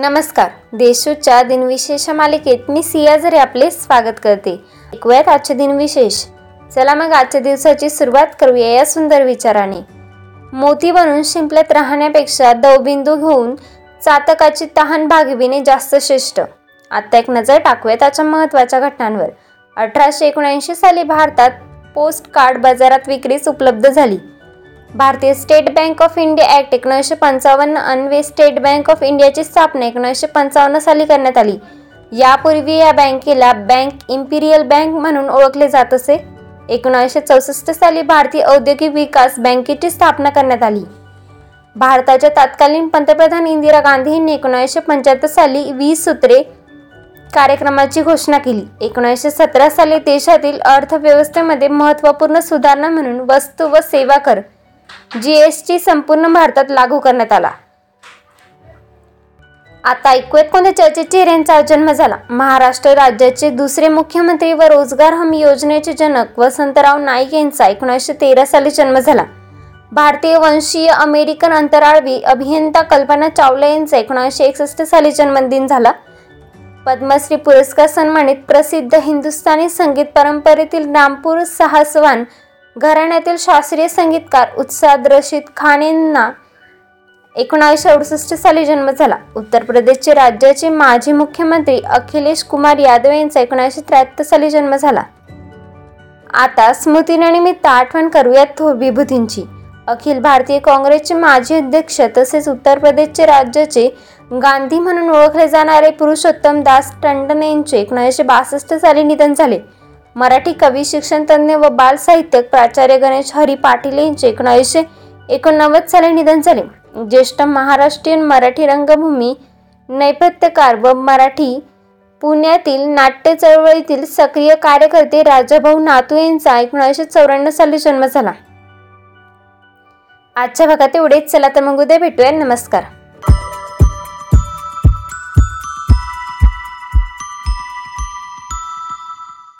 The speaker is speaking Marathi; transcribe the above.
नमस्कार. देशूच्या दिनविशेष मालिकेत मी सियाझरे आपले स्वागत करते. ऐकूयात आजचे दिनविशेष. चला मग आजच्या दिवसाची सुरुवात करूया या सुंदर विचाराने. मोती बनून शिंपल्यात राहण्यापेक्षा दवबिंदू घेऊन चातकाची तहान भागविणे जास्त श्रेष्ठ. आता एक नजर टाकूयात त्याच्या महत्त्वाच्या घटनांवर. अठराशे एकोणऐंशी साली भारतात पोस्ट कार्ड बाजारात विक्रीस उपलब्ध झाली. भारतीय State bank of India act एकोणीसशे पंचावन्न अन्वे स्टेट बँक ऑफ इंडियाची स्थापना एकोणीसशे पंचावन्न साली करण्यात आली. यापूर्वी या बँकेला बँक इम्पिरियल बँक म्हणून ओळखले जात असे. एकोणीसशे चौसष्ट साली भारतीय औद्योगिक विकास बँकेची स्थापना करण्यात आली. भारताच्या तत्कालीन पंतप्रधान इंदिरा गांधी यांनी एकोणीसशे पंच्याहत्तर साली वीस सूत्रे कार्यक्रमाची घोषणा केली. एकोणीसशे सतरा साली देशातील अर्थव्यवस्थेमध्ये महत्त्वपूर्ण सुधारणा म्हणून वस्तू व सेवा कर जीएसटी संपूर्ण भारतात लागू करण्यात आला. आता ऐकूयात कोणत्या चर्चेत चेहऱ्यांचा जन्म झाला? महाराष्ट्र राज्याचे दुसरे मुख्यमंत्री व रोजगार हमी योजनेचे जनक वसंतराव नाईक यांचा एकोणीसशे तेरा साली जन्म झाला. भारतीय वंशीय अमेरिकन अंतराळवी अभियंता कल्पना चावला यांचा एकोणीसशे एकसष्ट साली जन्मदिन झाला. पद्मश्री पुरस्कार सन्मानित प्रसिद्ध हिंदुस्थानी संगीत परंपरेतील रामपूर साहसवान घराण्यातील शास्त्रीय संगीतकार उत्साद रशीद खान यांना एकोणावीसशे अडुसष्ट साली जन्म झाला. उत्तर प्रदेशचे राज्याचे माजी मुख्यमंत्री अखिलेश कुमार यादव यांचा एकोणीसशे त्र्याहत्तर साली जन्म झाला. आता स्मृतीनिमित्त आठवण करूयात विभूतींची. अखिल भारतीय काँग्रेसचे माजी अध्यक्ष तसेच उत्तर प्रदेशचे राज्याचे गांधी म्हणून ओळखले जाणारे पुरुषोत्तम दास टंडन यांचे एकोणीसशे बासष्ट साली निधन झाले. मराठी कवी शिक्षण तज्ज्ञ व बाल साहित्यक प्राचार्य गणेश हरी पाटील यांचे एकोणीसशे एकोणनव्वद साली निधन झाले. ज्येष्ठ महाराष्ट्रीयन मराठी रंगभूमी नैपथ्यकार व मराठी पुण्यातील नाट्य चळवळीतील सक्रिय कार्यकर्ते राजाभाऊ नातू यांचा एकोणीसशे चौऱ्याण्णव साली जन्म झाला. आजच्या भागात एवढेच. चला तर मग उद्या भेटूया. नमस्कार.